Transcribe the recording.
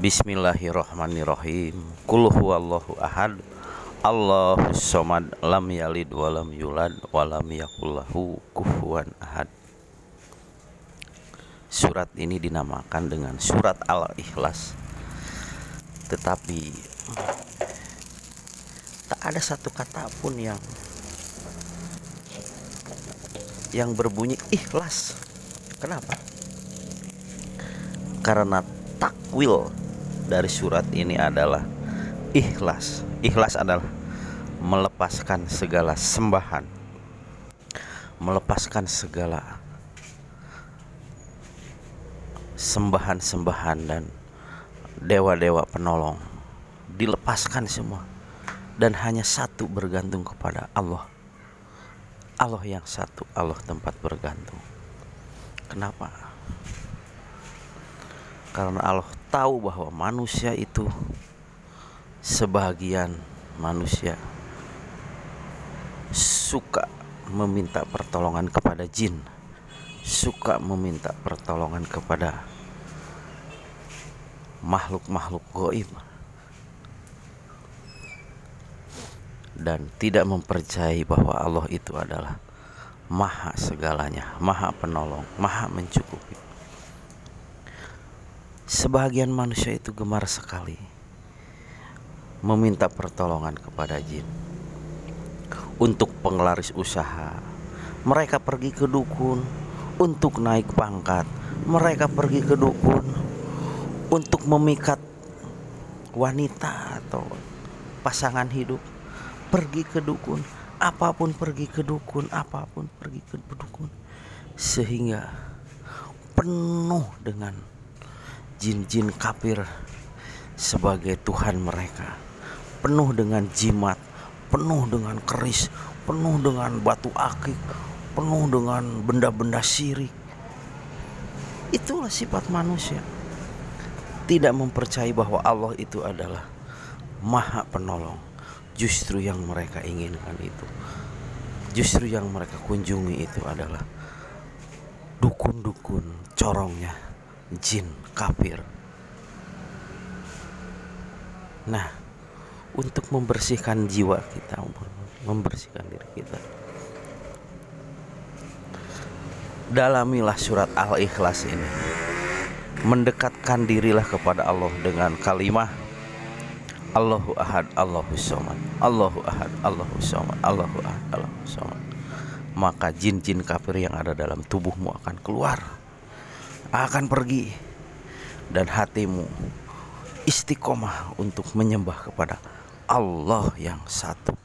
Bismillahirrahmanirrahim. Qul huwallahu ahad. Allahus somad lam yalid walam yulad walam yakullahu kufuwan ahad. Surat ini dinamakan dengan surat Al-Ikhlas. Tetapi tak ada satu kata pun yang yang berbunyi ikhlas. Kenapa? Karena takwil dari surat ini adalah ikhlas. Ikhlas adalah melepaskan segala sembahan, melepaskan segala sembahan-sembahan dan dewa-dewa penolong, dilepaskan semua dan hanya satu bergantung kepada Allah. Allah yang satu, Allah tempat bergantung. Kenapa? Karena Allah tahu bahwa manusia itu sebagian manusia. Suka meminta pertolongan kepada jin, suka meminta pertolongan kepada makhluk-makhluk goib. Dan tidak mempercayai bahwa Allah itu adalah maha segalanya, maha penolong, maha mencukupi. Sebagian manusia itu gemar sekali meminta pertolongan kepada jin untuk penglaris usaha. Mereka pergi ke dukun untuk naik pangkat. Mereka pergi ke dukun untuk memikat wanita atau pasangan hidup. Pergi ke dukun, apa pun pergi ke dukun, apa pun pergi ke dukun sehingga penuh dengan jin-jin kafir sebagai Tuhan mereka. Penuh dengan jimat penuh dengan keris penuh dengan batu akik penuh dengan benda-benda syirik. Itulah sifat manusia. Tidak mempercayai bahwa Allah itu adalah maha penolong. Justru yang mereka inginkan itu. Justru yang mereka kunjungi itu adalah dukun-dukun corongnya jin kafir. Nah, untuk membersihkan jiwa kita, membersihkan diri kita. Dalamilah surat Al-Ikhlas ini. Mendekatkan dirilah kepada Allah dengan kalimah Allahu Ahad, Allahu Somad, Allahu Ahad, Allahu Somad, Allahu Ahad, Allahu Somad. Maka jin-jin kafir yang ada dalam tubuhmu akan keluar akan pergi dan hatimu istiqomah untuk menyembah kepada Allah yang satu.